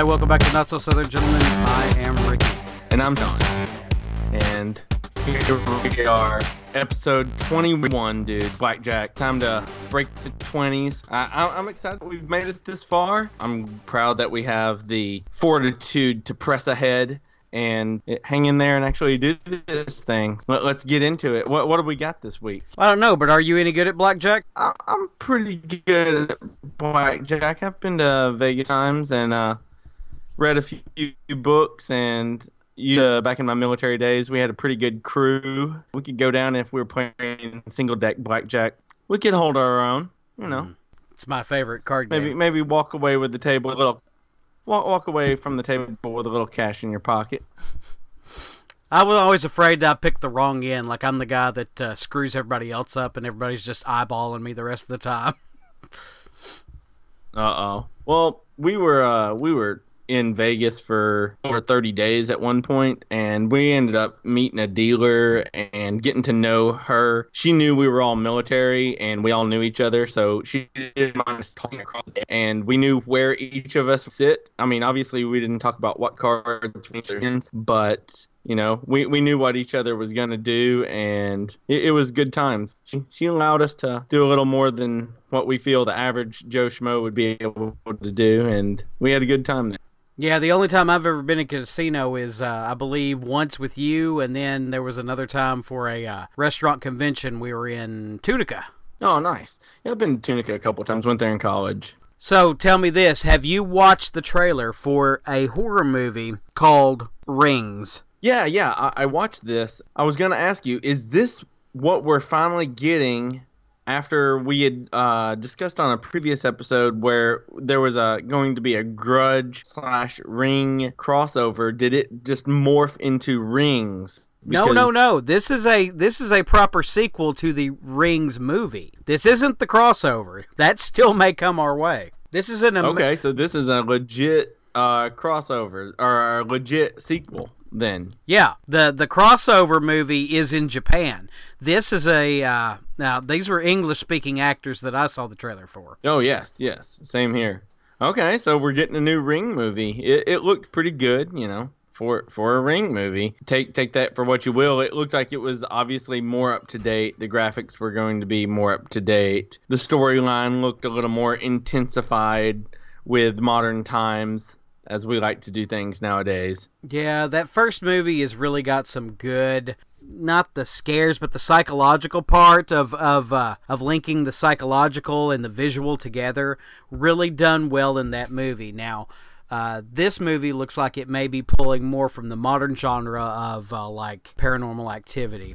Hi, welcome back to Not So Southern Gentlemen. I am Ricky. And I'm Don. And here we are, episode 21, dude. Blackjack. Time to break the 20s. I, I, I'm excited we've made it this far. I'm proud that we have the fortitude to press ahead and hang in there and actually do this thing. Let, us get into it. What, what have we got this week? I don't know, but are you any good at blackjack? I, I'm pretty good at blackjack. I've been to Vegas times and uh, read a few books and you, uh, back in my military days, we had a pretty good crew. We could go down if we were playing single deck blackjack. We could hold our own, you know. Mm. It's my favorite card maybe, game. Maybe walk away with the table a little walk, walk away from the table with a little cash in your pocket. I was always afraid that I picked the wrong end. Like I'm the guy that uh, screws everybody else up, and everybody's just eyeballing me the rest of the time. uh oh. Well, we were uh, we were in Vegas for over 30 days at one point, and we ended up meeting a dealer and getting to know her. She knew we were all military, and we all knew each other, so she didn't mind us talking across the day. And we knew where each of us sit. I mean, obviously, we didn't talk about what cards but you know, we, we knew what each other was going to do, and it, it, was good times. She, she allowed us to do a little more than what we feel the average Joe Schmo would be able to do, and we had a good time there. Yeah, the only time I've ever been in a casino is, uh, I believe, once with you, and then there was another time for a uh, restaurant convention. We were in Tunica. Oh, nice. Yeah, I've been to Tunica a couple times. Went there in college. So tell me this: Have you watched the trailer for a horror movie called Rings? Yeah, yeah, I, I watched this. I was gonna ask you: Is this what we're finally getting after we had uh, discussed on a previous episode where there was a going to be a grudge slash ring crossover did it just morph into rings? Because... no no no. This is a this is a proper sequel to the rings movie. This isn't the crossover. That still may come our way. This is an am- okay so this is a legit uh, crossover or a legit sequel then. Yeah, the the crossover movie is in Japan. This is a uh, now these were English speaking actors that I saw the trailer for. Oh yes, yes, same here. Okay, so we're getting a new Ring movie. It, it looked pretty good, you know, for for a Ring movie. Take take that for what you will. It looked like it was obviously more up to date. The graphics were going to be more up to date. The storyline looked a little more intensified with modern times as we like to do things nowadays. Yeah, that first movie has really got some good not the scares but the psychological part of of uh, of linking the psychological and the visual together really done well in that movie. Now, uh, this movie looks like it may be pulling more from the modern genre of uh, like paranormal activity.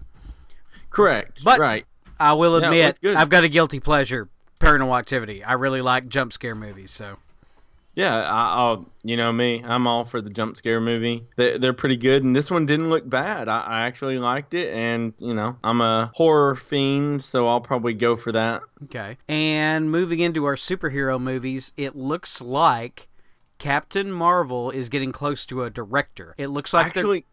Correct. But right. I will admit, yeah, I've got a guilty pleasure paranormal activity. I really like jump scare movies, so. Yeah, I, will you know me, I'm all for the jump scare movie. They, they're pretty good, and this one didn't look bad. I, I actually liked it, and you know, I'm a horror fiend, so I'll probably go for that. Okay. And moving into our superhero movies, it looks like Captain Marvel is getting close to a director. It looks like actually.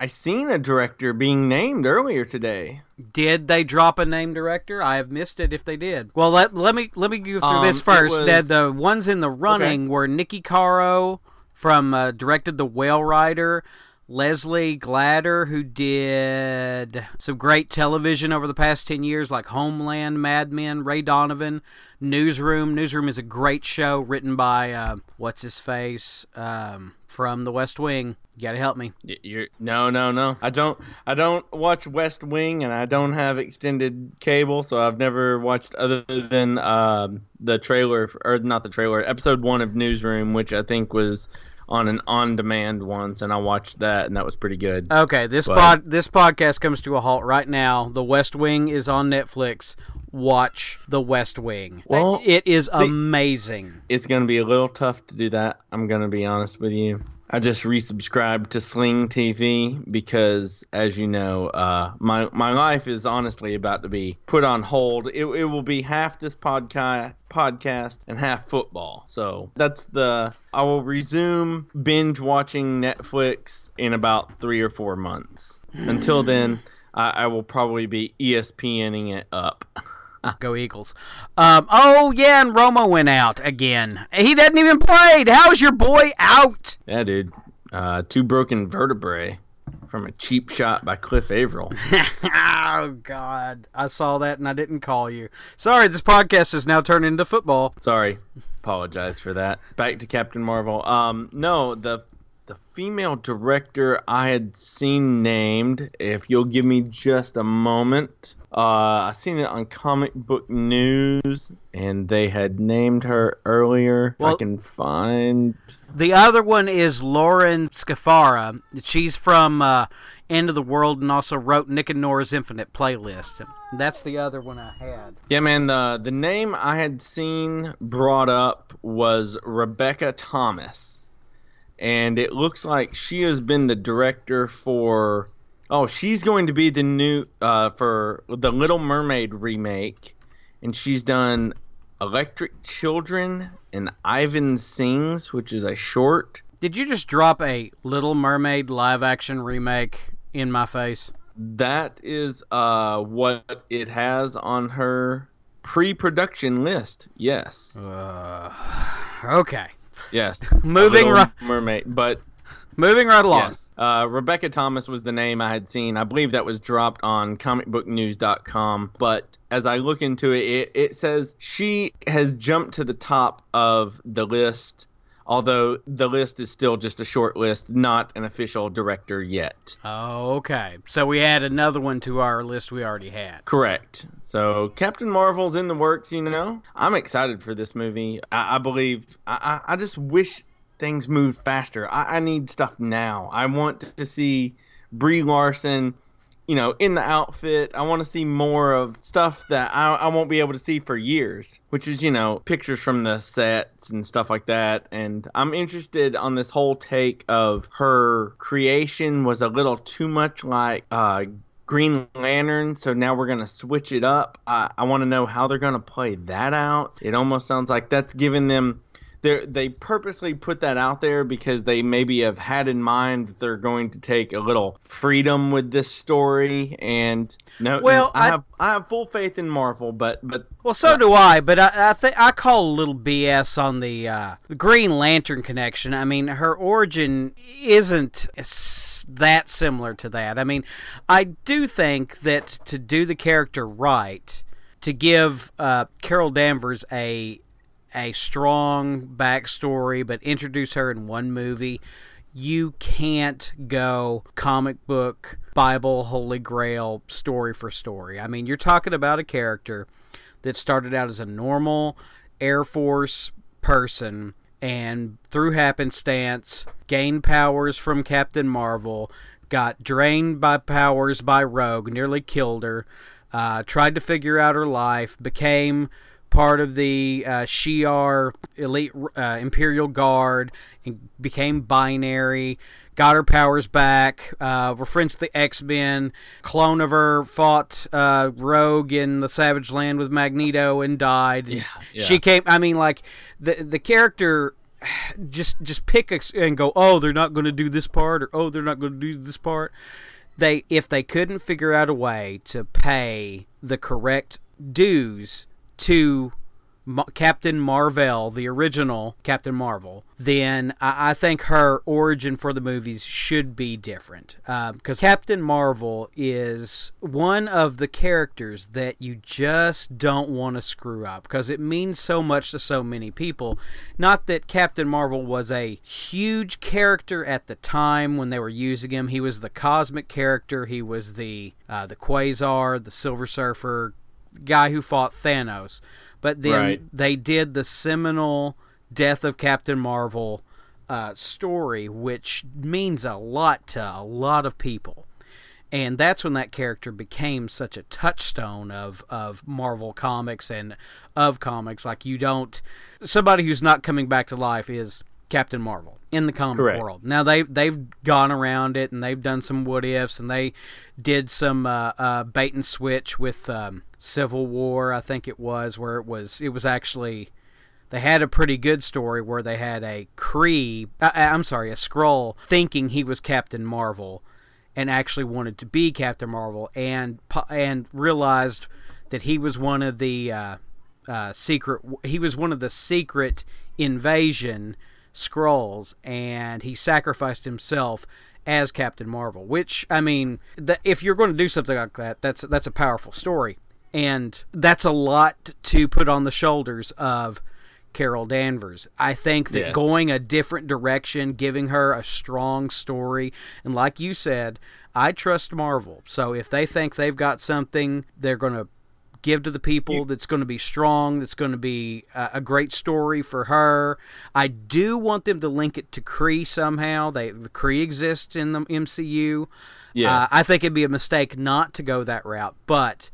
I seen a director being named earlier today. Did they drop a name director? I have missed it if they did. Well, let, let me let me go through um, this first. Was... The, the ones in the running okay. were Niki Caro from uh, directed The Whale Rider, Leslie Glatter, who did some great television over the past 10 years, like Homeland, Mad Men, Ray Donovan, Newsroom. Newsroom is a great show written by, uh, what's his face? Um, from The West Wing. You gotta help me. You're no, no, no. I don't. I don't watch West Wing, and I don't have extended cable, so I've never watched other than uh, the trailer, or not the trailer, episode one of Newsroom, which I think was on an on-demand once, and I watched that, and that was pretty good. Okay, this but, pod this podcast comes to a halt right now. The West Wing is on Netflix. Watch The West Wing. Well, it is see, amazing. It's going to be a little tough to do that. I'm going to be honest with you. I just resubscribed to Sling TV because, as you know, uh, my my life is honestly about to be put on hold. It, it will be half this podcast podcast and half football. So that's the. I will resume binge watching Netflix in about three or four months. Until then, I, I will probably be ESPNing it up. Go Eagles. Um, oh, yeah, and Romo went out again. He didn't even play. How's your boy out? Yeah, dude. Uh, two broken vertebrae from a cheap shot by Cliff Avril. oh God, I saw that and I didn't call you. Sorry, this podcast has now turned into football. Sorry, apologize for that. Back to Captain Marvel. Um, no, the the female director I had seen named. If you'll give me just a moment, uh, I seen it on Comic Book News, and they had named her earlier. Well, I can find. The other one is Lorene Scafaria. She's from uh, End of the World and also wrote Nick and Norah's Infinite Playlist. That's the other one I had. Yeah, man. The the name I had seen brought up was Rebecca Thomas, and it looks like she has been the director for. Oh, she's going to be the new uh, for the Little Mermaid remake, and she's done Electrick Children and Ivan Sings, which is a short. Did you just drop a Little Mermaid live action remake in my face? That is uh, what it has on her pre-production list. Yes. Uh, okay. Yes. Moving right. Mermaid, but moving right along. Yes. Uh, Rebecca Thomas was the name I had seen. I believe that was dropped on comicbooknews.com. But as I look into it, it, it says she has jumped to the top of the list although the list is still just a short list, not an official director yet. Oh, okay. So we add another one to our list we already had. Correct. So Captain Marvel's in the works, you know. I'm excited for this movie. I, I believe. I, I just wish things move faster. I, I need stuff now. I want to see Brie Larson you know, in the outfit. I want to see more of stuff that I, I won't be able to see for years, which is, you know, pictures from the sets and stuff like that. And I'm interested on this whole take of her creation was a little too much like uh, Green Lantern, so now we're gonna switch it up. I, I want to know how they're gonna play that out. It almost sounds like that's giving them they they purposely put that out there because they maybe have had in mind that they're going to take a little freedom with this story and no well I, I have I have full faith in Marvel but but well so do I but I I think I call a little BS on the uh, Green Lantern connection. I mean her origin isn't that similar to that. I mean I do think that to do the character right to give uh, Carol Danvers a a strong backstory, but introduce her in one movie, you can't go comic book, Bible, Holy Grail, story for story. I mean, you're talking about a character that started out as a normal Air Force person and through happenstance gained powers from Captain Marvel, got drained by powers by Rogue, nearly killed her, uh, tried to figure out her life, became part of the uh, Shi'ar elite uh, Imperial Guard and became binary. Got her powers back. Uh, we're friends with the X Men. Clone of her fought uh, Rogue in the Savage Land with Magneto and died. Yeah, yeah. She came. I mean, like the the character just just pick a, and go. Oh, they're not going to do this part, or oh, they're not going to do this part. They if they couldn't figure out a way to pay the correct dues to Captain Marvel, the original Captain Marvel, then I, I, think her origin for the movies should be different. Because uh, Captain Marvel is one of the characters that you just don't want to screw up because it means so much to so many people. Not that Captain Marvel was a huge character at the time when they were using him. He was the cosmic character. He was the uh, the Quasar, the Silver Surfer guy who fought Thanos. But then right. they did the seminal Death of Captain Marvel uh, story, which means a lot to a lot of people. And that's when that character became such a touchstone of, of Marvel comics and of comics. Like, you don't. Somebody who's not coming back to life is Captain Marvel in the comic Correct. world. Now they've they've gone around it and they've done some what ifs and they did some uh, uh, bait and switch with um, Civil War, I think it was, where it was it was actually they had a pretty good story where they had a Kree, uh, uh I'm sorry, a Skrull thinking he was Captain Marvel and actually wanted to be Captain Marvel and and realized that he was one of the uh, uh, secret. He was one of the secret invasion Skrulls, and he sacrificed himself as Captain Marvel. Which I mean, the, if you're going to do something like that, that's that's a powerful story, and that's a lot to put on the shoulders of Carol Danvers. I think that yes. going a different direction, giving her a strong story, and like you said, I trust Marvel. So if they think they've got something they're going to give to the people that's going to be strong, that's going to be a, a, great story for her. I do want them to link it to Kree somehow. They the Kree exists in the MCU. Yes. Uh, I think it'd be a mistake not to go that route, but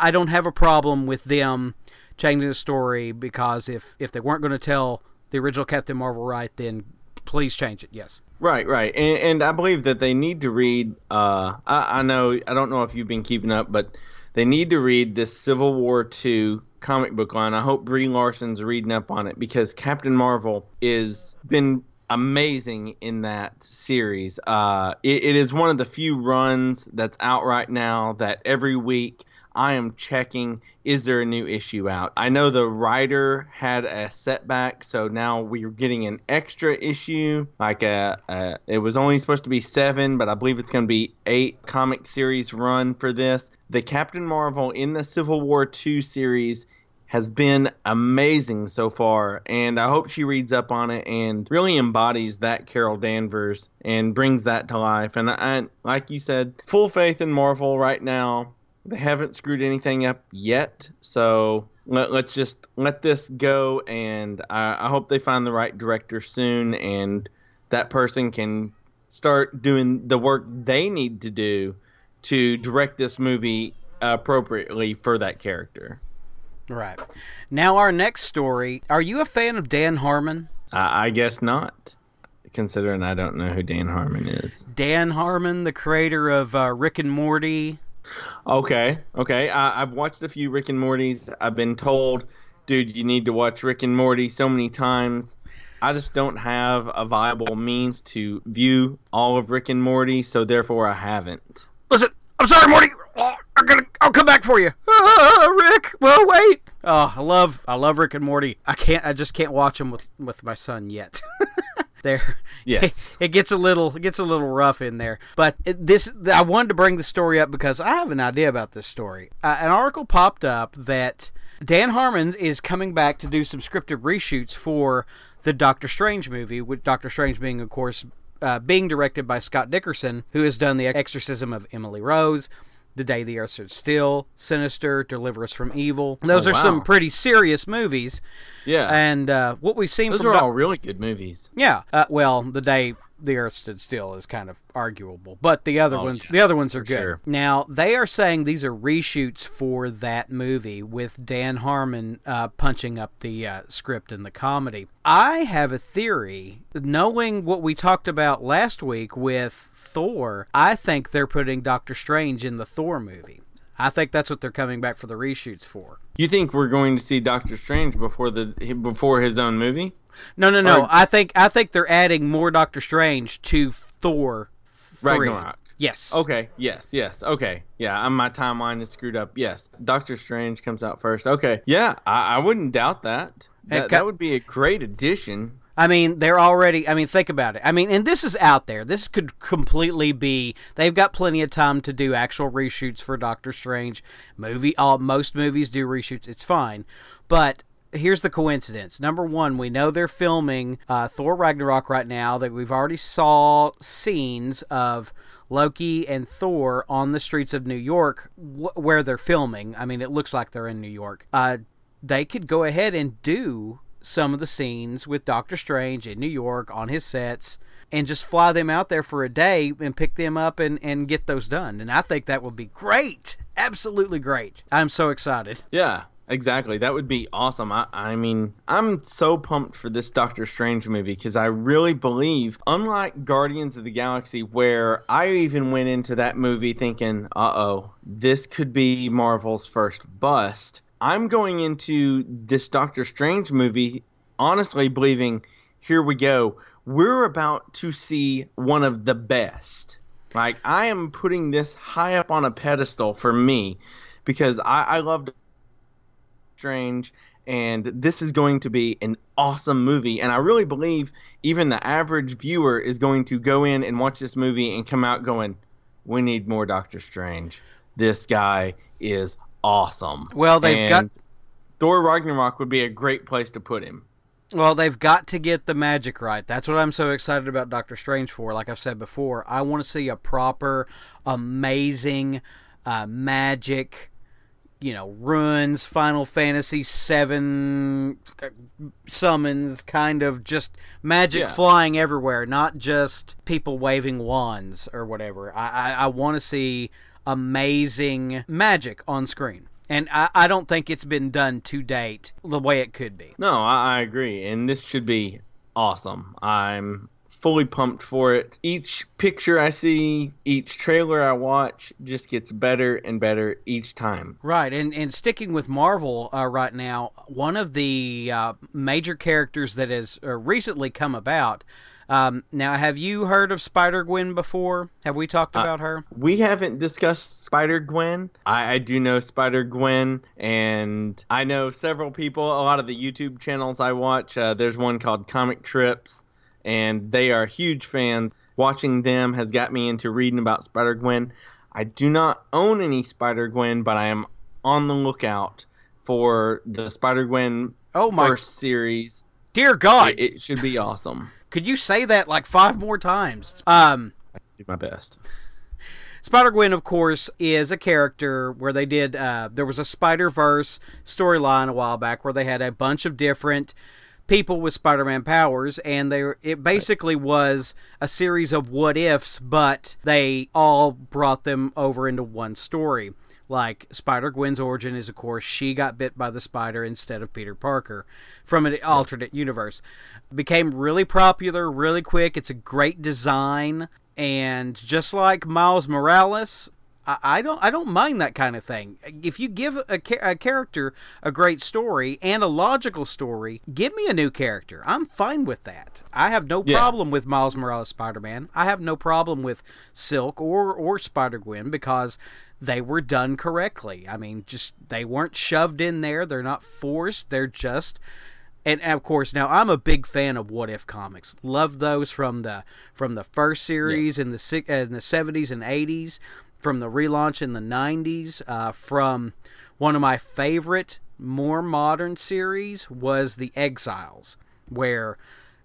I, don't have a problem with them changing the story because if if they weren't going to tell the original Captain Marvel right, then please change it. Yes. Right, right, and, and I believe that they need to read. Uh, I, I know I don't know if you've been keeping up, but they need to read this Civil War II comic book line. I hope Brie Larson's reading up on it because Captain Marvel is been amazing in that series. Uh, it, it is one of the few runs that's out right now that every week I am checking is there a new issue out. I know the writer had a setback, so now we're getting an extra issue. Like a, a it was only supposed to be seven, but I believe it's going to be eight comic series run for this the Captain Marvel in the Civil War two series has been amazing so far, and I hope she reads up on it and really embodies that Carol Danvers and brings that to life. And I, like you said, full faith in Marvel right now. They haven't screwed anything up yet, so let, us just let this go. And I, I hope they find the right director soon, and that person can start doing the work they need to do to direct this movie appropriately for that character. Right. Now, our next story. Are you a fan of Dan Harmon? Uh, I guess not, considering I don't know who Dan Harmon is. Dan Harmon, the creator of uh, Rick and Morty. Okay, okay. I, I've watched a few Rick and Mortys. I've been told, dude, you need to watch Rick and Morty so many times. I just don't have a viable means to view all of Rick and Morty, so therefore I haven't. Listen, I'm sorry, Morty. I'm gonna, I'll come back for you. Ah, Rick. Well, wait. Oh, I love, I love Rick and Morty. I can't, I just can't watch them with with my son yet. there, yes, it, it, gets a little, it gets a little rough in there. But it, this, I wanted to bring the story up because I have an idea about this story. Uh, an article popped up that Dan Harmon is coming back to do some scripted reshoots for the Doctor Strange movie, with Doctor Strange being, of course, uh, being directed by Scott Derrickson, who has done The Exorcism of Emily Rose, The Day the Earth Stood Still, Sinister, Deliver Us from Evil. Those oh, are wow. some pretty serious movies. Yeah. And uh, what we've seen Those from are all really good movies. Yeah. Uh, well, The Day the Earth Stood Still is kind of arguable, but the other oh, ones, yeah. the other ones are good. Sure. Now they are saying these are reshoots for that movie with Dan Harmon uh, punching up the uh, script and the comedy. I have a theory, knowing what we talked about last week with Thor. I think they're putting Doctor Strange in the Thor movie. I think that's what they're coming back for the reshoots for. You think we're going to see Doctor Strange before the before his own movie? No, no, no. Or, I think I think they're adding more Doctor Strange to Thor. 3. Ragnarok. Yes. Okay. Yes. Yes. Okay. Yeah. I'm, my timeline is screwed up. Yes. Doctor Strange comes out first. Okay. Yeah. I, I wouldn't doubt that. That, that would be a great addition. I mean, they're already. I mean, think about it. I mean, and this is out there. This could completely be. They've got plenty of time to do actual reshoots for Doctor Strange. Movie. All most movies do reshoots. It's fine, but here's the coincidence. Number one, we know they're filming uh, Thor Ragnarok right now. That we've already saw scenes of Loki and Thor on the streets of New York wh- where they're filming. I mean, it looks like they're in New York. Uh, they could go ahead and do some of the scenes with Doctor Strange in New York on his sets and just fly them out there for a day and pick them up and, and get those done. And I think that would be great. Absolutely great. I'm so excited. Yeah. Exactly. That would be awesome. I, I mean, I'm so pumped for this Doctor Strange movie because I really believe, unlike Guardians of the Galaxy, where I even went into that movie thinking, uh oh, this could be Marvel's first bust, I'm going into this Doctor Strange movie honestly believing, here we go. We're about to see one of the best. Like, I am putting this high up on a pedestal for me because I, I loved Strange, and this is going to be an awesome movie. And I really believe even the average viewer is going to go in and watch this movie and come out going, "We need more Doctor Strange. This guy is awesome." Well, they've and got Thor Ragnarok would be a great place to put him. Well, they've got to get the magic right. That's what I'm so excited about Doctor Strange for. Like I've said before, I want to see a proper, amazing uh, magic, you know, runes, Final Fantasy VII uh, summons, kind of just magic yeah. flying everywhere, not just people waving wands or whatever. I, I, I want to see amazing magic on screen and I, I, don't think it's been done to date the way it could be. No, I, I agree, and this should be awesome. I'm fully pumped for it. Each picture I see, each trailer I watch, just gets better and better each time. Right, and and sticking with Marvel uh, right now, one of the uh, major characters that has uh, recently come about um, now, have you heard of Spider Gwen before? Have we talked uh, about uh, her? We haven't discussed Spider Gwen. I, I, do know Spider Gwen, and I know several people. A lot of the YouTube channels I watch. Uh, there's one called Comic Trips, and they are huge fans. Watching them has got me into reading about Spider Gwen. I do not own any Spider Gwen, but I am on the lookout for the Spider Gwen oh my. first series. Dear God, it, it should be awesome. Could you say that like five more times? Um, I do my best. Spider Gwen, of course, is a character where they did. Uh, there was a Spider Verse storyline a while back where they had a bunch of different people with Spider-Man powers, and they it basically was a series of what ifs, but they all brought them over into one story. Like Spider Gwen's origin is, of course, she got bit by the spider instead of Peter Parker from an alternate universe became really popular really quick. It's a great design, and just like Miles Morales, I, don't I don't mind that kind of thing. If you give a, a character a great story and a logical story, give me a new character. I'm fine with that. I have no problem with Miles Morales Spider-Man. I have no problem with Silk or or Spider-Gwen because they were done correctly. I mean, just they weren't shoved in there. They're not forced. They're just and, of course now I'm a big fan of What If comics. Love those from the from the first series yes. in the uh, in the 70s and 80s, from the relaunch in the 90s, uh, from one of my favorite more modern series was The Exiles, where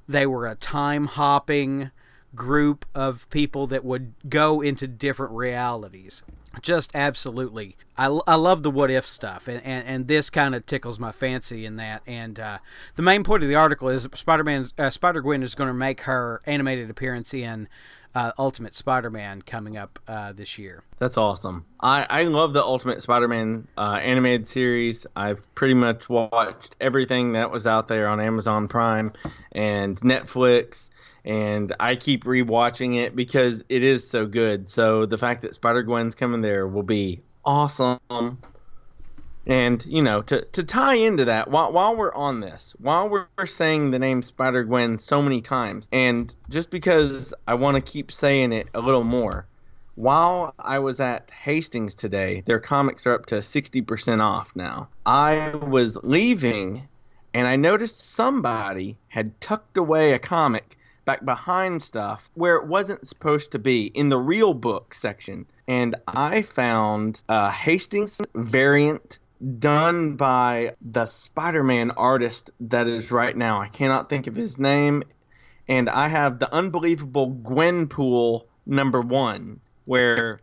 they were a time hopping group of people that would go into different realities. Just absolutely I, I love the what if stuff and, and, and this kind of tickles my fancy in that and uh, the main point of the article is spider-man uh, spider-gwen is going to make her animated appearance in uh, ultimate spider-man coming up uh, this year. That's awesome. I, I love the ultimate spider-man uh, animated series. I've pretty much watched everything that was out there on amazon prime and netflix and I keep rewatching it because it is so good. So the fact that Spider Gwen's coming there will be awesome. And you know, to to tie into that, while while we're on this, while we're saying the name Spider Gwen so many times, and just because I want to keep saying it a little more, while I was at Hastings today, their comics are up to sixty percent off now. I was leaving, and I noticed somebody had tucked away a comic back behind stuff where it wasn't supposed to be in the real book section. And I found a Hastings variant done by the Spider Man artist that is right now. I cannot think of his name. And I have the unbelievable Gwenpool number one, where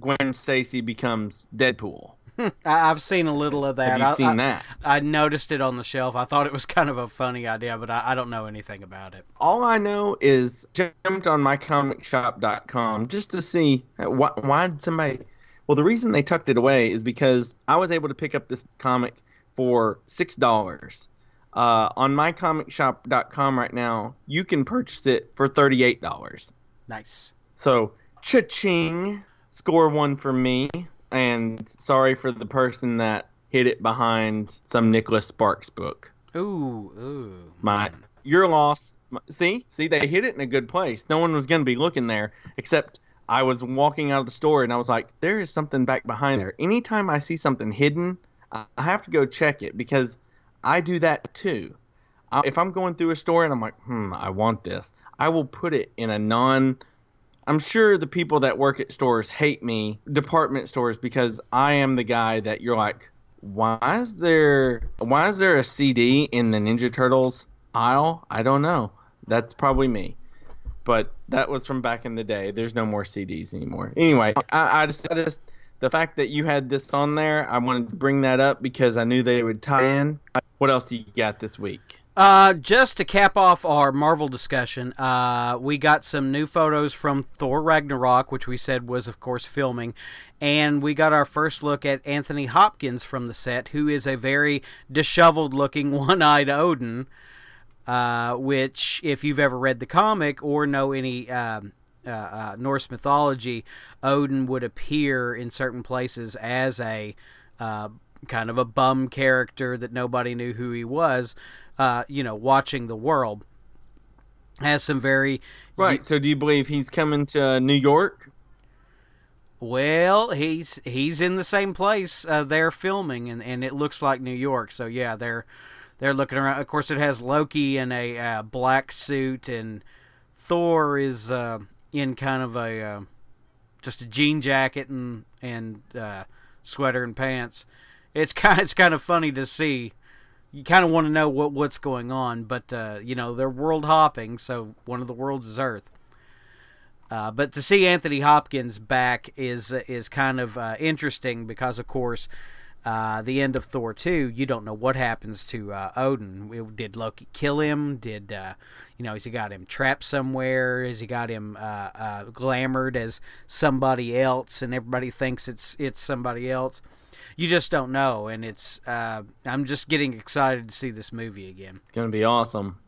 Gwen Stacy becomes Deadpool. I've seen a little of that. Have you seen I, that? I, noticed it on the shelf. I thought it was kind of a funny idea, but I, I don't know anything about it. All I know is jumped on mycomicshop.com just to see why, why did somebody. Well, the reason they tucked it away is because I was able to pick up this comic for six dollars. Uh, on mycomicshop.com right now, you can purchase it for thirty-eight dollars. Nice. So, cha-ching! Score one for me and sorry for the person that hid it behind some Nicholas Sparks book. Ooh, ooh. My, your loss. See, see, they hid it in a good place. No one was going to be looking there, except I was walking out of the store and I was like, there is something back behind there. Anytime I see something hidden, I have to go check it because I do that too. If I'm going through a store and I'm like, hmm, I want this, I will put it in a non. I'm sure the people that work at stores hate me, department stores, because I am the guy that you're like, why is there why is there a CD in the Ninja Turtles aisle? I don't know. That's probably me. But that was from back in the day. There's no more CDs anymore. Anyway, I, I just I just the fact that you had this on there, I wanted to bring that up because I knew they would tie in. What else do you got this week? Uh, just to cap off our Marvel discussion, uh, we got some new photos from Thor Ragnarok, which we said was, of course, filming, and we got our first look at Anthony Hopkins from the set, who is a very disheveled-looking, one-eyed Odin. Uh, which, if you've ever read the comic or know any um, uh, uh, Norse mythology, Odin would appear in certain places as a uh, kind of a bum character that nobody knew who he was uh, you know, watching the world. Has some very right. so, do you believe he's coming to New York? Well, he's he's in the same place uh, they're filming, and, and it looks like New York. So yeah, they're they're looking around. Of course, it has Loki in a uh, black suit, and Thor is uh, in kind of a uh, just a jean jacket and and uh, sweater and pants. It's kind it's kind of funny to see you kind of want to know what what's going on, but uh, you know they're world hopping, so one of the worlds is Earth. Uh, but to see Anthony Hopkins back is is kind of uh, interesting because, of course, uh, the end of Thor two, you don't know what happens to uh, Odin. Did Loki kill him? Did uh, you know? Has he got him trapped somewhere? Has he got him glamored as somebody else, and everybody thinks it's it's somebody else? You just don't know, and it's uh, I'm just getting excited to see this movie again. It's gonna be awesome.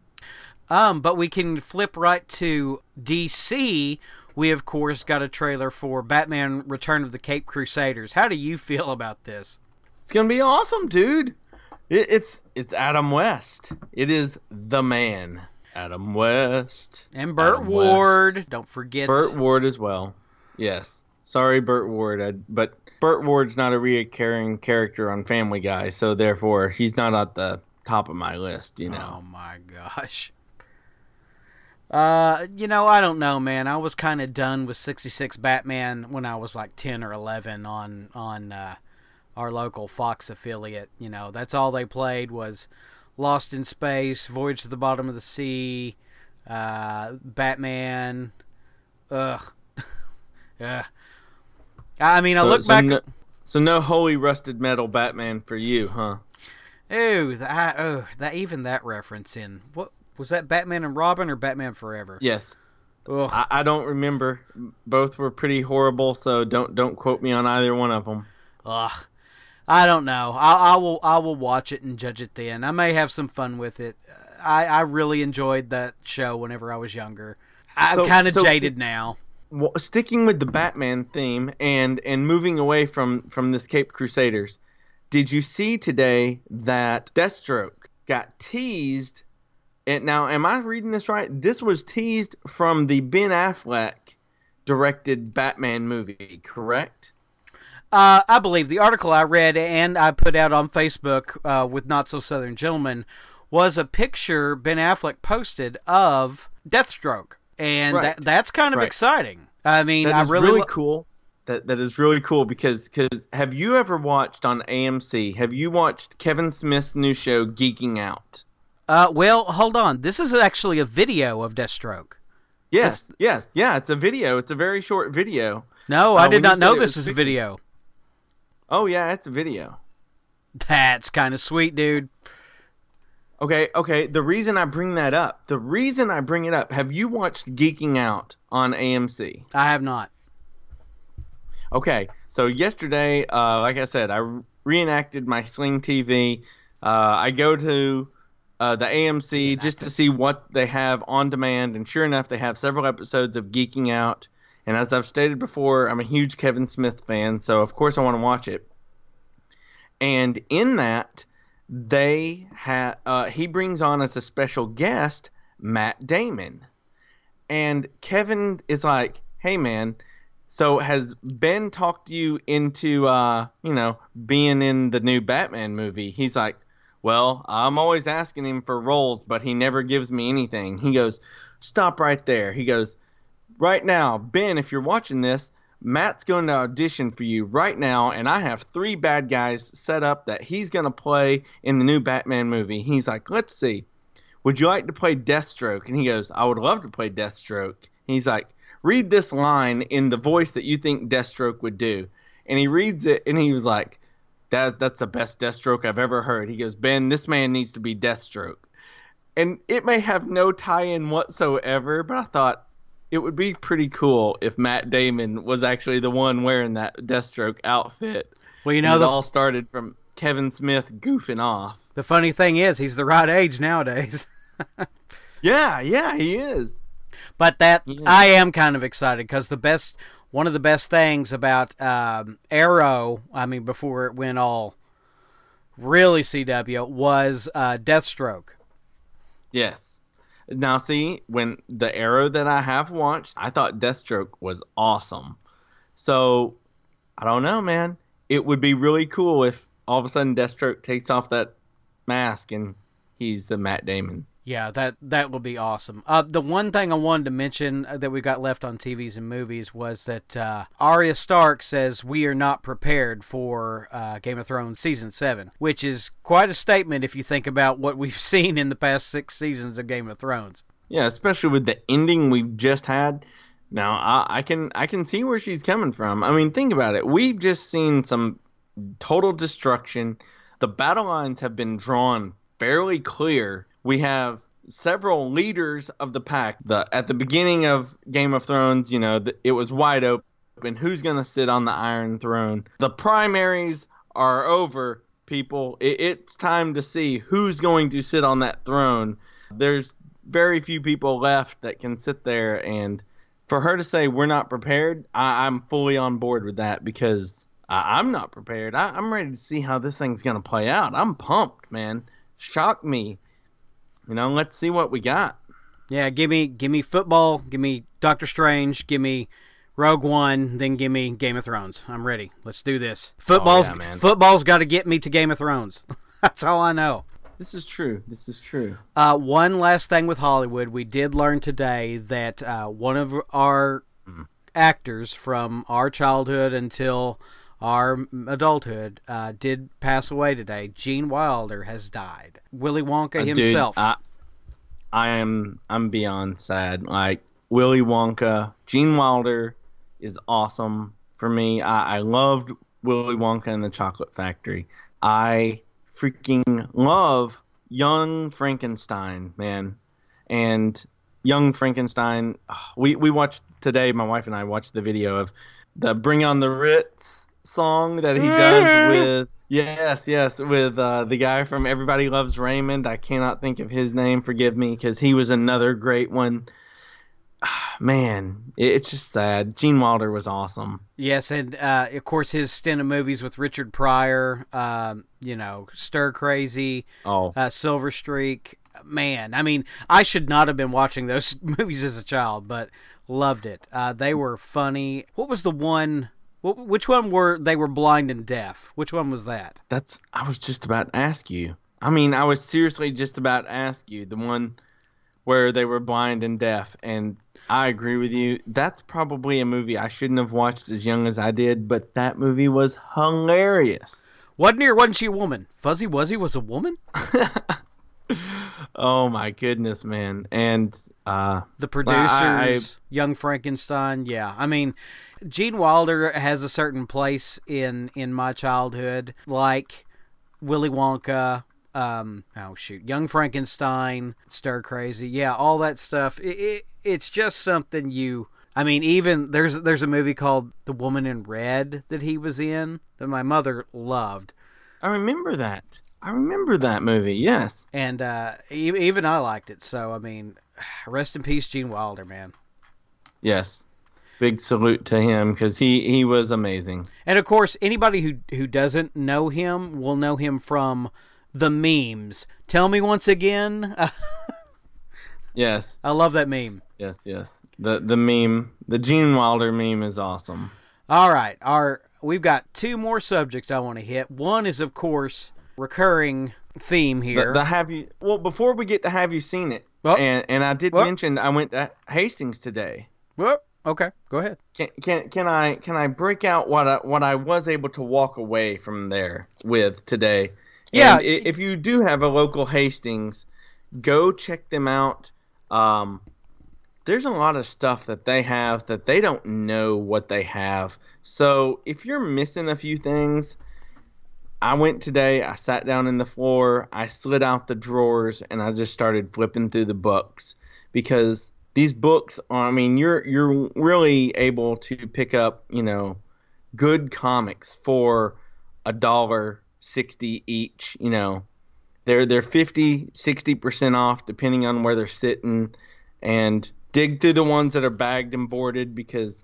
Um, but we can flip right to DC. We of course got a trailer for Batman: Return of the Caped Crusaders. How do you feel about this? It's gonna be awesome, dude. It, it's it's Adam West. It is the man, Adam West, and Burt Adam Ward. West. Don't forget Burt Ward as well. Yes. Sorry, Burt Ward, I, but Burt Ward's not a recurring character on Family Guy, so therefore he's not at the top of my list. You know. Oh my gosh. Uh, you know, I don't know, man. I was kind of done with 66 Batman when I was like 10 or 11 on on uh, our local Fox affiliate. You know, that's all they played was Lost in Space, Voyage to the Bottom of the Sea, uh, Batman. Ugh. yeah. I mean, I so, look so back. No, so no holy rusted metal Batman for you, huh? Oh, that oh that even that reference in what was that Batman and Robin or Batman Forever? Yes. I, I, don't remember. Both were pretty horrible, so don't don't quote me on either one of them. Ugh. I don't know. I, I will I will watch it and judge it then. I may have some fun with it. I, I really enjoyed that show whenever I was younger. I'm so, kind of so jaded now sticking with the Batman theme and and moving away from from this Caped Crusaders, did you see today that Deathstroke got teased? And now, am I reading this right? This was teased from the Ben Affleck directed Batman movie, correct? Uh, I believe the article I read and I put out on Facebook uh, with Not So Southern Gentlemen was a picture Ben Affleck posted of Deathstroke and right. that that's kind of right. exciting. I mean, I really, really lo- cool. That that is really cool because because have you ever watched on AMC? Have you watched Kevin Smith's new show Geeking Out? Uh, well, hold on. This is actually a video of Deathstroke. Yes, this... yes, yeah. It's a video. It's a very short video. No, uh, I did not know this was, was a video. Oh yeah, it's a video. That's kind of sweet, dude. Okay, okay. The reason I bring that up, the reason I bring it up, have you watched Geeking Out on AMC? I have not. Okay, so yesterday, uh, like I said, I reenacted my Sling TV. Uh, I go to uh, the AMC just to see what they have on demand, and sure enough, they have several episodes of Geeking Out. And as I've stated before, I'm a huge Kevin Smith fan, so of course I want to watch it. And in that, they have uh, he brings on as a special guest Matt Damon, and Kevin is like, "Hey man, So has Ben talked you into uh, you know, being in the new Batman movie? He's like, "Well, I'm always asking him for roles, but he never gives me anything." He goes, "Stop right there." He goes, "Right now, Ben, if you're watching this, Matt's going to audition for you right now, and I have three bad guys set up that he's going to play in the new Batman movie." He's like, "Let's see. Would you like to play Deathstroke?" And he goes, "I would love to play Deathstroke." He's like, read this line in the voice that you think Deathstroke would do. And he reads it and he was like, that that's the best Deathstroke I've ever heard. He goes, Ben, this man needs to be Deathstroke. And it may have no tie-in whatsoever, but I thought it would be pretty cool if Matt Damon was actually the one wearing that Deathstroke outfit. Well, you know, it the, all started from Kevin Smith goofing off. The funny thing is, he's the right age nowadays. yeah, yeah, he is. But that yeah. I am kind of excited because the best, one of the best things about um, Arrow, I mean, before it went all really CW, was uh, Deathstroke. Yes. Now, see, when the Arrow that I have watched, I thought Deathstroke was awesome. So, I don't know, man. It would be really cool if all of a sudden Deathstroke takes off that mask and he's the Matt Damon. Yeah, that that will be awesome. Uh, the one thing I wanted to mention uh, that we got left on TVs and movies was that uh, Arya Stark says we are not prepared for uh, Game of Thrones season seven, which is quite a statement if you think about what we've seen in the past six seasons of Game of Thrones. Yeah, especially with the ending we've just had. Now I, I can I can see where she's coming from. I mean, think about it. We've just seen some total destruction. The battle lines have been drawn fairly clear we have several leaders of the pack. The at the beginning of Game of Thrones, you know, the, it was wide open. Who's going to sit on the Iron Throne? The primaries are over, people. It, it's time to see who's going to sit on that throne. There's very few people left that can sit there, and for her to say we're not prepared, I, am fully on board with that because I, am not prepared. I, I'm ready to see how this thing's going to play out. I'm pumped, man. Shock me you know, let's see what we got. Yeah, give me give me football, give me Doctor Strange, give me Rogue One, then give me Game of Thrones. I'm ready. Let's do this. Football's oh, yeah, football's got to get me to Game of Thrones. That's all I know. This is true. This is true. Uh, one last thing with Hollywood, we did learn today that uh, one of our mm. actors from our childhood until our adulthood uh, did pass away today. Gene Wilder has died. Willy Wonka uh, himself. Dude, I, I am I'm beyond sad. Like Willy Wonka, Gene Wilder is awesome for me. I, I loved Willy Wonka and the Chocolate Factory. I freaking love Young Frankenstein, man. And Young Frankenstein, we we watched today. My wife and I watched the video of the Bring on the Ritz song that he does with yes, yes, with uh, the guy from Everybody Loves Raymond. I cannot think of his name. Forgive me, because he was another great one. Man, it's just sad. Gene Wilder was awesome. Yes, and uh, of course his stint of movies with Richard Pryor, um, you know, Stir Crazy, oh, uh, Silver Streak. Man, I mean, I should not have been watching those movies as a child, but loved it. Uh, they were funny. What was the one? Which one were they were blind and deaf? Which one was that? That's I was just about to ask you. I mean, I was seriously just about to ask you the one where they were blind and deaf and I agree with you. That's probably a movie I shouldn't have watched as young as I did, but that movie was hilarious. Wasn't he or wasn't she a woman? Fuzzy Wuzzy was a woman? oh my goodness, man. And uh the producers, I, I, Young Frankenstein, yeah. I mean, Gene Wilder has a certain place in in my childhood, like Willy Wonka. Um, oh shoot, Young Frankenstein, Stir Crazy, yeah, all that stuff. It, it, it's just something you. I mean, even there's there's a movie called The Woman in Red that he was in that my mother loved. I remember that. I remember that movie. Yes, and uh, even I liked it. So I mean, rest in peace, Gene Wilder, man. Yes, big salute to him because he he was amazing. And of course, anybody who who doesn't know him will know him from the memes. Tell me once again. Yes. I love that meme. Yes, yes. The the meme, the Gene Wilder meme is awesome. All right. Our we've got two more subjects I want to hit. One is of course recurring theme here. The, the have you well before we get to have you seen it? Oh. And and I did oh. mention I went to Hastings today. Well, okay, go ahead. Can can can I can I break out what I, what I was able to walk away from there with today? Yeah. And if you do have a local Hastings, go check them out. Um, there's a lot of stuff that they have that they don't know what they have. So if you're missing a few things, I went today, I sat down in the floor, I slid out the drawers, and I just started flipping through the books because these books are, I mean, you're you're really able to pick up, you know, good comics for a dollar 60 each, you know. They're they're 50, 60% off depending on where they're sitting and dig through the ones that are bagged and boarded because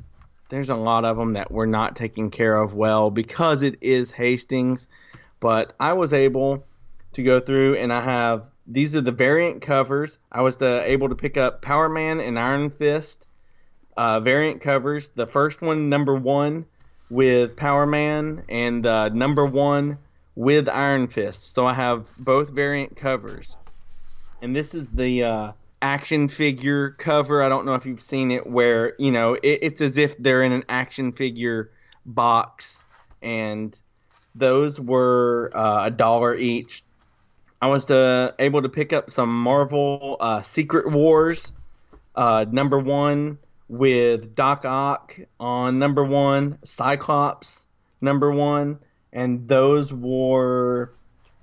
there's a lot of them that we're not taking care of well because it is Hastings. But I was able to go through and I have these are the variant covers. I was the, able to pick up Power Man and Iron Fist uh, variant covers. The first one, number one, with Power Man, and uh, number one with Iron Fist. So I have both variant covers. And this is the uh, action figure cover. I don't know if you've seen it, where, you know, it, it's as if they're in an action figure box. And those were uh, a dollar each. I was to, able to pick up some Marvel uh, Secret Wars uh, number one with Doc Ock on number one, Cyclops number one, and those were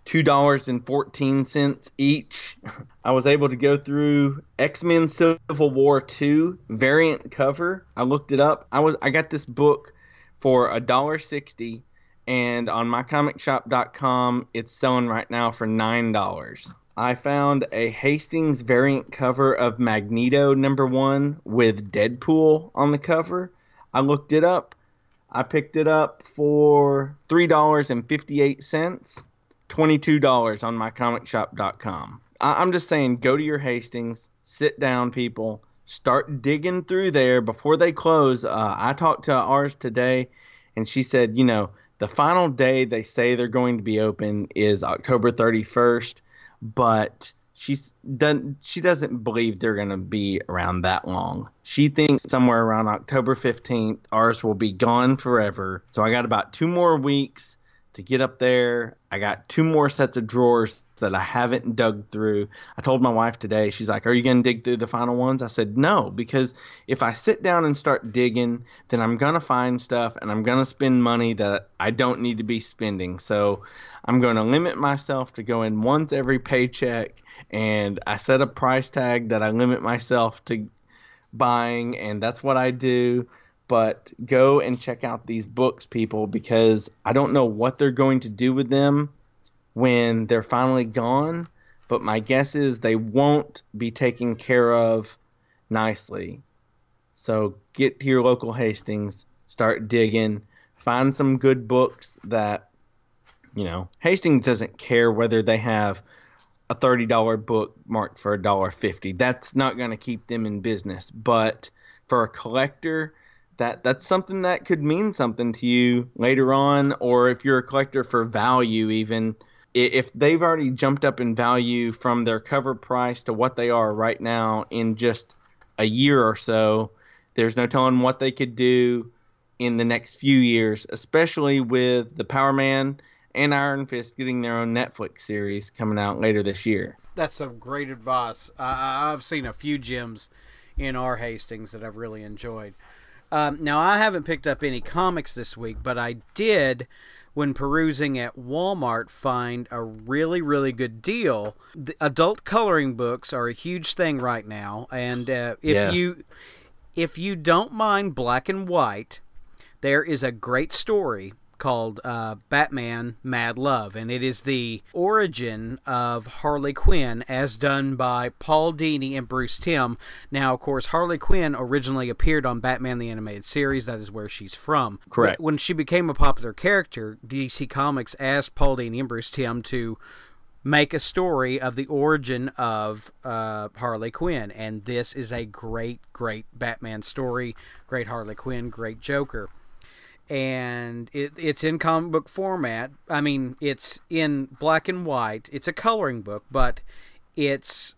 two dollars and fourteen cents each. I was able to go through X Men Civil War two variant cover. I looked it up. I was I got this book for a dollar sixty, and on mycomicshop.com it's selling right now for nine dollars. I found a Hastings variant cover of Magneto number one with Deadpool on the cover. I looked it up. I picked it up for three dollars and fifty eight cents, twenty two dollars on mycomicshop.com. I- I'm just saying, go to your Hastings, sit down, people, start digging through there before they close. Uh, I talked to ours today, and she said, you know, the final day they say they're going to be open is October 31st, but she's done she doesn't believe they're going to be around that long she thinks somewhere around october 15th ours will be gone forever so i got about two more weeks to get up there. I got two more sets of drawers that i haven't dug through. I told my wife today she's like are you going to dig through the final ones? I said no because if i sit down and start digging then i'm going to find stuff and i'm going to spend money that i don't need to be spending. So i'm going to limit myself to going once every paycheck and I set a price tag that I limit myself to buying, and that's what I do. But go and check out these books, people, because I don't know what they're going to do with them when they're finally gone. But my guess is they won't be taken care of nicely. So get to your local Hastings, start digging, find some good books that, you know, Hastings doesn't care whether they have a thirty dollar book marked for a dollar fifty. That's not going to keep them in business. But for a collector, that that's something that could mean something to you later on, or if you're a collector for value, even if they've already jumped up in value from their cover price to what they are right now in just a year or so, there's no telling what they could do in the next few years, especially with the Power Man and Iron Fist getting their own Netflix series coming out later this year. That's some great advice. I've seen a few gems in our Hastings that I've really enjoyed. Um, now, I haven't picked up any comics this week, but I did, when perusing at Walmart, find a really, really good deal. The adult coloring books are a huge thing right now, and uh, if you if you don't mind black and white, there is a great story called uh, Batman Mad Love, and it is the origin of Harley Quinn as done by Paul Dini and Bruce Timm. Now, of course, Harley Quinn originally appeared on Batman the Animated Series, that is where she's from. Correct. When she became a popular character, DC Comics asked Paul Dini and Bruce Timm to make a story of the origin of uh, Harley Quinn, and this is a great, great Batman story, great Harley Quinn, great Joker, and it, it's in comic book format. I mean, it's in black and white. It's a coloring book, but it's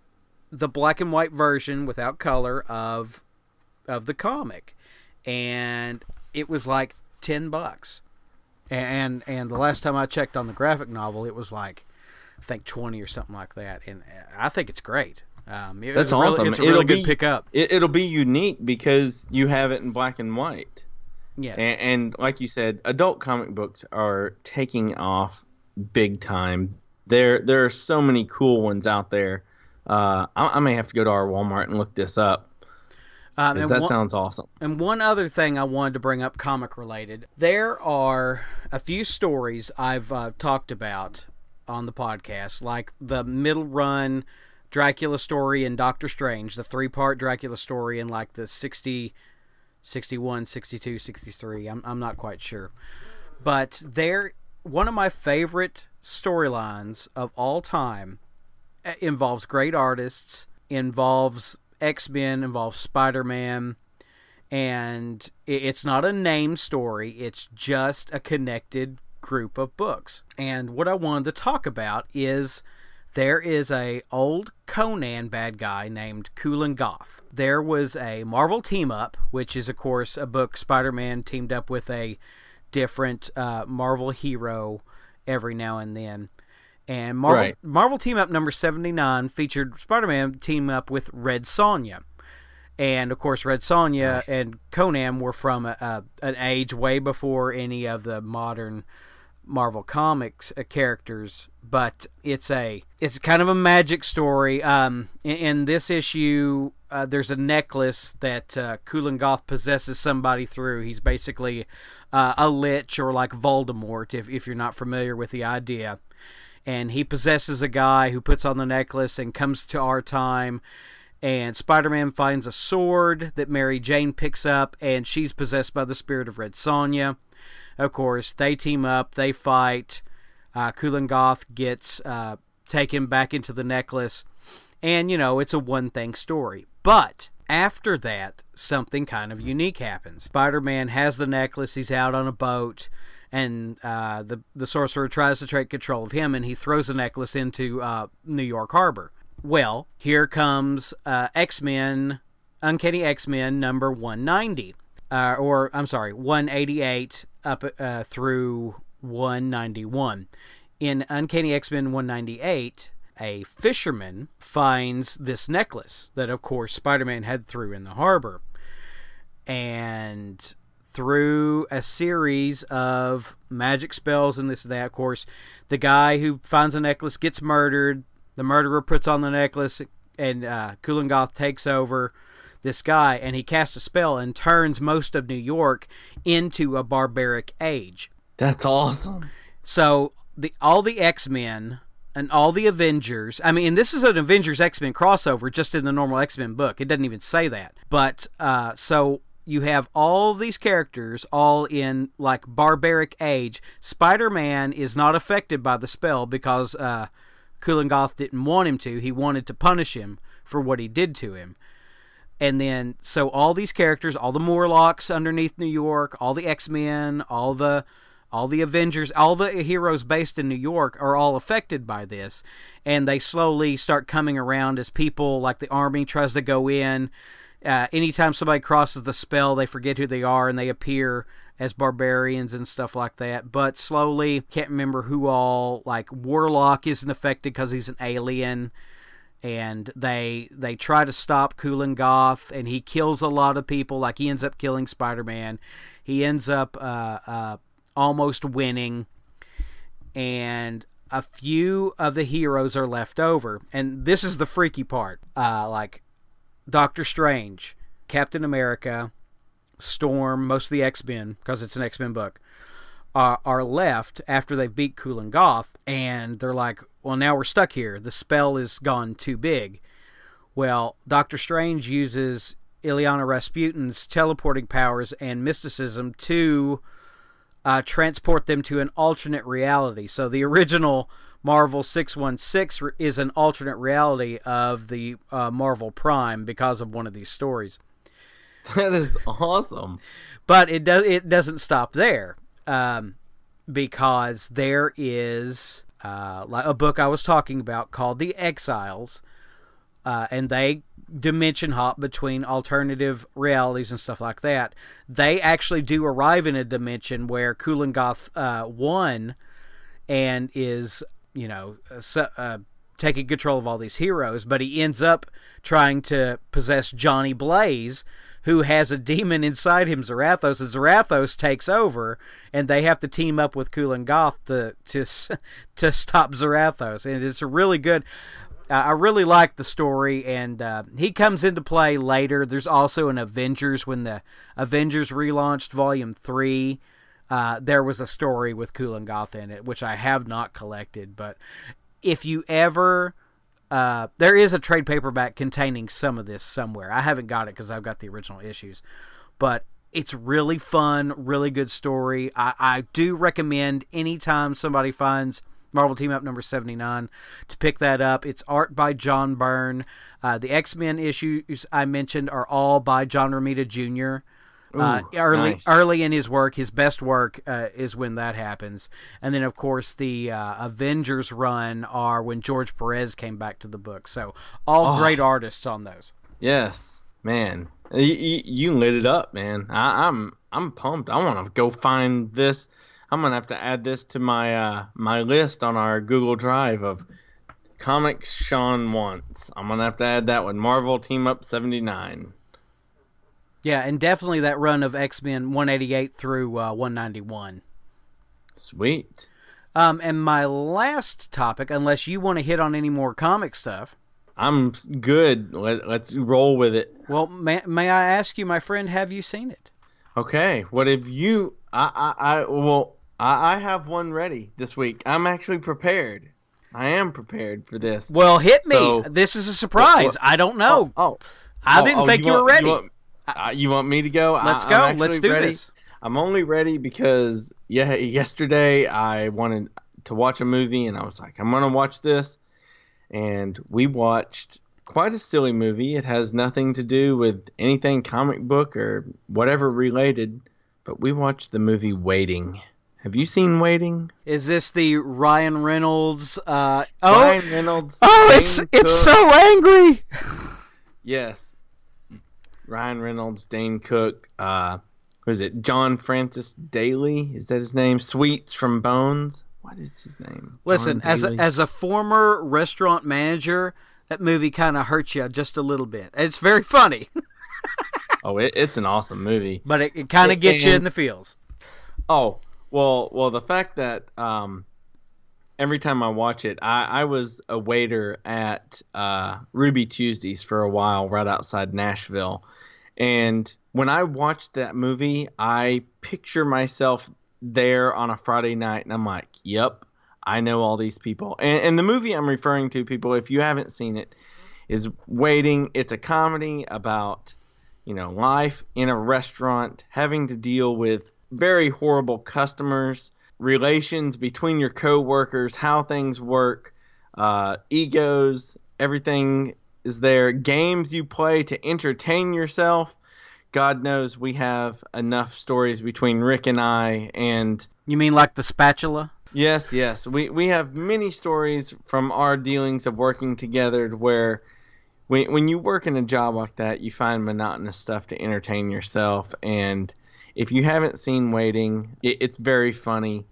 the black and white version without color of of the comic, and it was like ten bucks. And and the last time I checked on the graphic novel, it was like I think twenty or something like that. And I think it's great. Um, it, That's it's awesome. Really, it's a really it'll good be, pickup. It, will be unique because you have it in black and white. Yes. And, and like you said, adult comic books are taking off big time. There there are so many cool ones out there. Uh, I, I may have to go to our Walmart and look this up. Um, that one, sounds awesome. And one other thing I wanted to bring up, comic related, there are a few stories I've uh, talked about on the podcast, like the middle run Dracula story and Doctor Strange, the three part Dracula story in like the 60, 61, 62, 63. I'm, I'm not quite sure. But there, one of my favorite storylines of all time uh, involves great artists, involves X Men, involves Spider Man, and it's not a name story, it's just a connected group of books. And what I wanted to talk about is there is a old Conan bad guy named Kulan Gath. There was a Marvel team up, which is of course a book Spider-Man teamed up with a different uh, Marvel hero every now and then. And Marvel right. Marvel Team Up number 79 featured Spider-Man team up with Red Sonja. And of course Red Sonja nice. and Conan were from a, a, an age way before any of the modern Marvel Comics uh, characters, but it's a it's kind of a magic story. Um, in, in this issue, uh, there's a necklace that uh, Kulan Gath possesses somebody through. He's basically uh, a lich or like Voldemort, if if you're not familiar with the idea and he possesses a guy who puts on the necklace and comes to our time and Spider-Man finds a sword that Mary Jane picks up and she's possessed by the spirit of Red Sonja. Of course, they team up, they fight. Uh, Kulan Gath gets uh, taken back into the necklace, and you know it's a one-thing story. But after that, something kind of unique happens. Spider-Man has the necklace. He's out on a boat and uh, the the sorcerer tries to take control of him, and he throws the necklace into uh, New York Harbor. Well, here comes uh, X Men, Uncanny X Men number one ninety, uh, or I'm sorry, one eighty eight up uh, through one ninety one. In Uncanny X Men one ninety eight, a fisherman finds this necklace that, of course, Spider Man had threw in the harbor, and through a series of magic spells and this and that. Of course, the guy who finds a necklace gets murdered. The murderer puts on the necklace, and uh, Kulan Gath takes over this guy, and he casts a spell and turns most of New York into a barbaric age. That's awesome. So the all the X Men and all the Avengers. I mean, this is an Avengers X Men crossover, just in the normal X Men book. It doesn't even say that. But uh, so you have all these characters all in like barbaric age. Spider Man is not affected by the spell because uh, Kulan Gath didn't want him to. He wanted to punish him for what he did to him. And then, so all these characters, all the Morlocks underneath New York, all the X Men, all the all the Avengers, all the heroes based in New York are all affected by this, and they slowly start coming around as people like the army tries to go in uh, anytime somebody crosses the spell, they forget who they are and they appear as barbarians and stuff like that. But slowly, can't remember who all. Like Warlock isn't affected because he's an alien, and they they try to stop Kulan Gath, and he kills a lot of people. Like he ends up killing Spider Man. He ends up uh, uh, almost winning, and a few of the heroes are left over. And this is the freaky part. Uh, like Doctor Strange, Captain America, Storm, most of the X Men, because it's an X Men book, uh, are left after they've beat Kulan Gath, and they're like, well, now we're stuck here. The spell is gone too big. Well, Doctor Strange uses Illyana Rasputin's teleporting powers and mysticism to uh, transport them to an alternate reality. So the original Marvel 616 is an alternate reality of the uh, Marvel Prime because of one of these stories. That is awesome. But it does it doesn't stop there, um, because there is uh, a book I was talking about called The Exiles, uh, and they dimension hop between alternative realities and stuff like that. They actually do arrive in a dimension where Kulan Gath uh, won and is you know, uh, uh, taking control of all these heroes, but he ends up trying to possess Johnny Blaze, who has a demon inside him, Zarathos, and Zarathos takes over, and they have to team up with Kulan Gath to to to stop Zarathos, and it's a really good. Uh, I really like the story, and uh, he comes into play later. There's also an Avengers when the Avengers relaunched Volume Three uh, there was a story with Kulan Gath in it, which I have not collected. But if you ever, uh, there is a trade paperback containing some of this somewhere. I haven't got it because I've got the original issues, but it's really fun, really good story. I, I do recommend anytime somebody finds Marvel Team Up number 79 to pick that up. It's art by John Byrne. Uh, the X Men issues I mentioned are all by John Romita Jr. Uh, Ooh, uh, early nice. early in his work, his best work uh, is when that happens, and then of course the uh, Avengers run are when George Perez came back to the book. So all oh. great artists on those. Yes, man, you, you, you lit it up, man. I, am I'm, I'm pumped. I want to go find this. I'm gonna have to add this to my uh, my list on our Google Drive of comics Sean wants. I'm gonna have to add that one. Marvel Team Up 79. Yeah, and definitely that run of X Men 188 through uh, 191. Sweet. Um, and my last topic, unless you want to hit on any more comic stuff. I'm good. Let, us roll with it. Well, may, may I ask you, my friend, have you seen it? Okay. What have you? I, I, I well, I, I have one ready this week. I'm actually prepared. I am prepared for this. Well, hit me. So, this is a surprise. What, what, I don't know. Oh, oh I didn't oh, think you, you were ready. You want, uh, you want me to go? Let's I, go. Let's do ready. this. I'm only ready because yeah, yesterday I wanted to watch a movie and I was like, I'm gonna watch this, and we watched quite a silly movie. It has nothing to do with anything comic book or whatever related, but we watched the movie Waiting. Have you seen Waiting? Is this the Ryan Reynolds? Uh, oh, Ryan Reynolds. Oh, it's Cook. it's so angry. yes, Ryan Reynolds, Dane Cook, uh, was it John Francis Daley? Is that his name? Sweets from Bones. What is his name? Listen, as a, as a former restaurant manager, that movie kind of hurts you just a little bit. It's very funny. oh, it, it's an awesome movie, but it, it kind of gets and, you in the feels. Oh well, well, the fact that um, every time I watch it, I, I was a waiter at uh, Ruby Tuesdays for a while, right outside Nashville, and when I watched that movie, I picture myself there on a Friday night, and I'm like, yep, I know all these people. And, and the movie I'm referring to, people, if you haven't seen it, is Waiting. It's a comedy about, you know, life in a restaurant, having to deal with very horrible customers, relations between your coworkers, how things work, uh, egos, everything is there games you play to entertain yourself? God knows we have enough stories between Rick and I and You mean like the spatula? Yes, yes. We we have many stories from our dealings of working together where when when you work in a job like that, you find monotonous stuff to entertain yourself and if you haven't seen Waiting, it, it's very funny.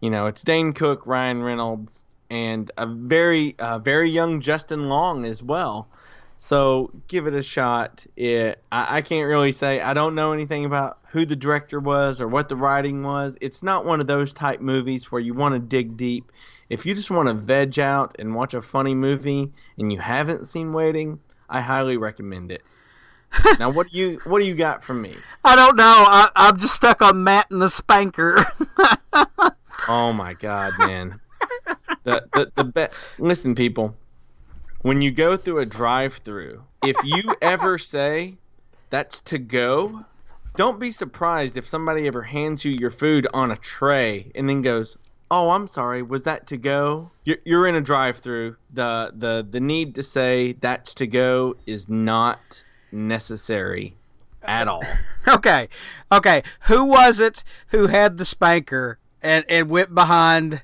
You know, it's Dane Cook, Ryan Reynolds, and a very uh, very young Justin Long as well. So give it a shot. It I, I can't really say I don't know anything about who the director was or what the writing was. It's not one of those type movies where you want to dig deep. If you just want to veg out and watch a funny movie and you haven't seen Waiting, I highly recommend it. now, what do you what do you got from me? I don't know. I, I'm just stuck on Matt and the Spanker. oh my god, man! the the the be- listen, people. When you go through a drive-through, if you ever say that's to go, don't be surprised if somebody ever hands you your food on a tray and then goes, oh, I'm sorry, was that to go? You're, you're in a drive-through. The the the need to say that's to go is not necessary at all. okay, okay. Who was it who had the spanker and and went behind?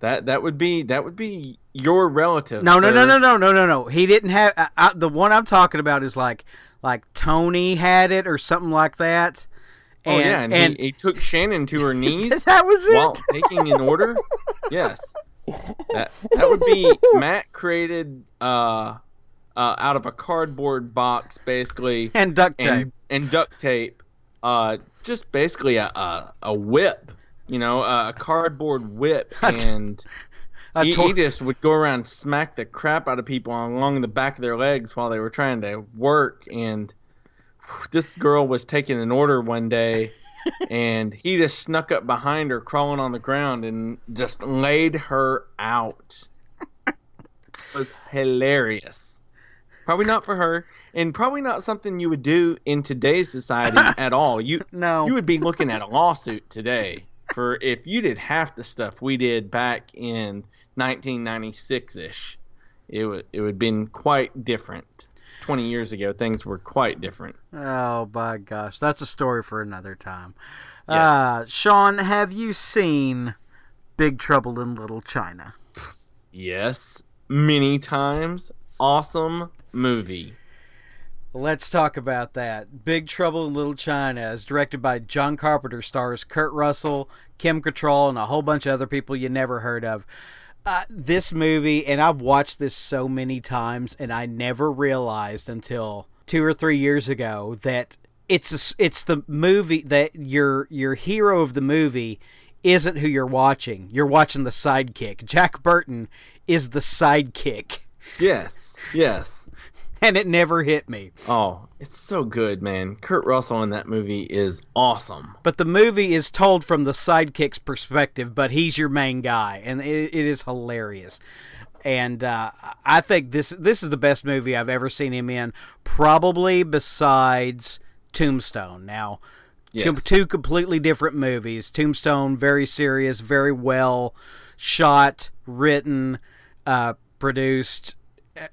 That that would be that would be your relative. No, no, no, no, no, no, no, no. He didn't have. I, I, the one I'm talking about is like like Tony had it or something like that. And, oh yeah, and, and he, he, took Shannon to her knees. that was it. While taking an order. yes, that that would be Matt created uh, uh, out of a cardboard box basically and duct tape and, and duct tape. Uh, just basically a a, a whip, you know, a cardboard whip, and he, tor- he, just would go around smack the crap out of people along the back of their legs while they were trying to work. And this girl was taking an order one day, and he just snuck up behind her, crawling on the ground, and just laid her out. It was hilarious. Probably not for her, and probably not something you would do in today's society at all. You no, you would be looking at a lawsuit today for if you did half the stuff we did back in 1996 ish, it would it would been quite different. 20 years ago, things were quite different. Oh my gosh, that's a story for another time. Yes. Uh, Sean, have you seen Big Trouble in Little China? Yes, many times. Awesome movie. Let's talk about that. Big Trouble in Little China is directed by John Carpenter, stars Kurt Russell, Kim Cattrall, and a whole bunch of other people you never heard of. Uh, this movie, and I've watched this so many times, and I never realized until two or three years ago that it's a, it's the movie that your your hero of the movie isn't who you're watching. You're watching the sidekick. Jack Burton is the sidekick. Yes. Yes. and it never hit me. Oh, it's so good, man. Kurt Russell in that movie is awesome. But the movie is told from the sidekick's perspective, but he's your main guy, and it, it is hilarious. And uh, I think this this is the best movie I've ever seen him in, probably besides Tombstone. Now, yes. two, two completely different movies. Tombstone, very serious, very well shot, written, uh, produced,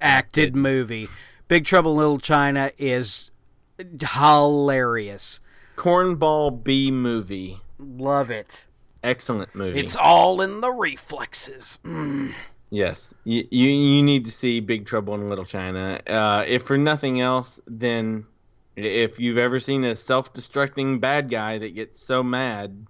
acted movie. Big Trouble in Little China is hilarious. Cornball B movie. Love it. Excellent movie. It's all in the reflexes. Mm. Yes, you, you, you need to see Big Trouble in Little China. Uh, if for nothing else, then if you've ever seen a self-destructing bad guy that gets so mad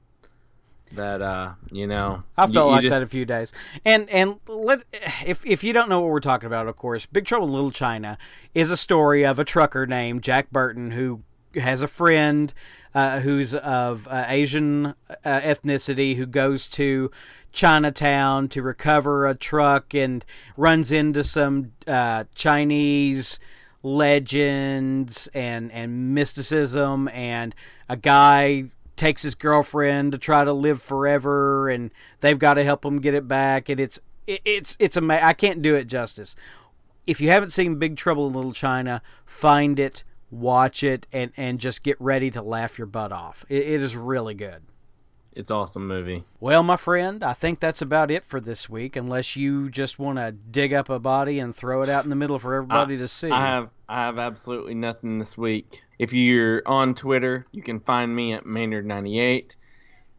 that uh you know I felt you, you like just... that a few days. And and let if if you don't know what we're talking about, of course, Big Trouble in Little China is a story of a trucker named Jack Burton who has a friend uh, who's of uh, Asian uh, ethnicity who goes to Chinatown to recover a truck and runs into some uh, Chinese legends and and mysticism and a guy takes his girlfriend to try to live forever, and they've got to help him get it back. And it's it, it's it's a I can't do it justice. If you haven't seen Big Trouble in Little China, find it, watch it, and and just get ready to laugh your butt off. it, it is really good. It's awesome movie. Well, my friend, I think that's about it for this week. Unless you just want to dig up a body and throw it out in the middle for everybody I, to see. I have I have absolutely nothing this week. If you're on Twitter, you can find me at Maynard98.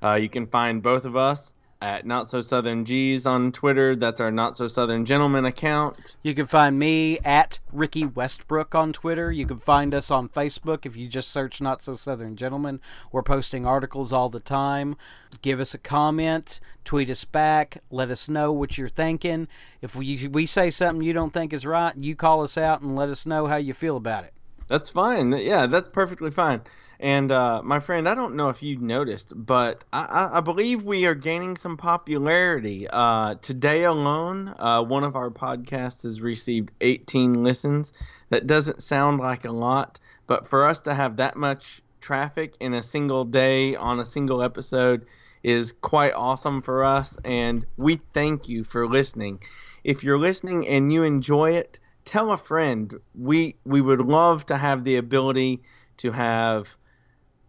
Uh, you can find both of us at Not So Southern G's on Twitter. That's our Not So Southern Gentleman account. You can find me at Ricky Westbrook on Twitter. You can find us on Facebook if you just search Not So Southern Gentleman. We're posting articles all the time. Give us a comment, tweet us back, let us know what you're thinking. If we we say something you don't think is right, you call us out and let us know how you feel about it. That's fine. Yeah, that's perfectly fine. And uh, my friend, I don't know if you noticed, but I, I, believe we are gaining some popularity. Uh, today alone, uh, one of our podcasts has received 18 listens. That doesn't sound like a lot, but for us to have that much traffic in a single day on a single episode is quite awesome for us. And we thank you for listening. If you're listening and you enjoy it, tell a friend. We we would love to have the ability to have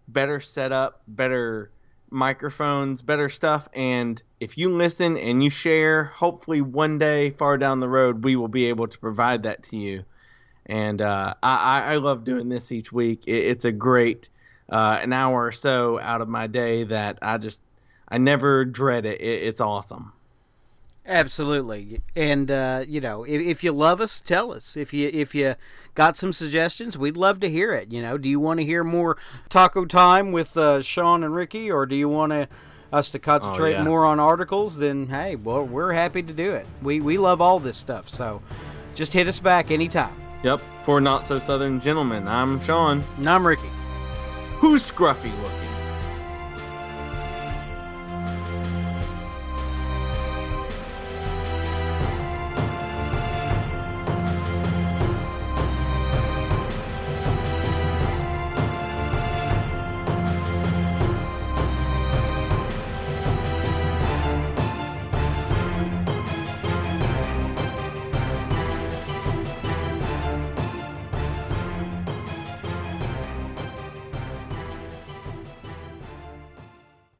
better setup, better microphones, better stuff. And if you listen and you share, hopefully one day far down the road, we will be able to provide that to you. And uh, I, I love doing this each week. It, it's a great uh, an hour or so out of my day that I just I never dread it. it it's awesome. Absolutely, and uh, you know, if, if, you love us, tell us. If you if you got some suggestions, we'd love to hear it. You know, do you want to hear more Taco Time with uh, Sean and Ricky, or do you want to us to concentrate oh, yeah. more on articles? Then hey, well, we're happy to do it. We we love all this stuff, so just hit us back anytime. Yep, for not so southern gentlemen, I'm Sean. And I'm Ricky. Who's scruffy looking?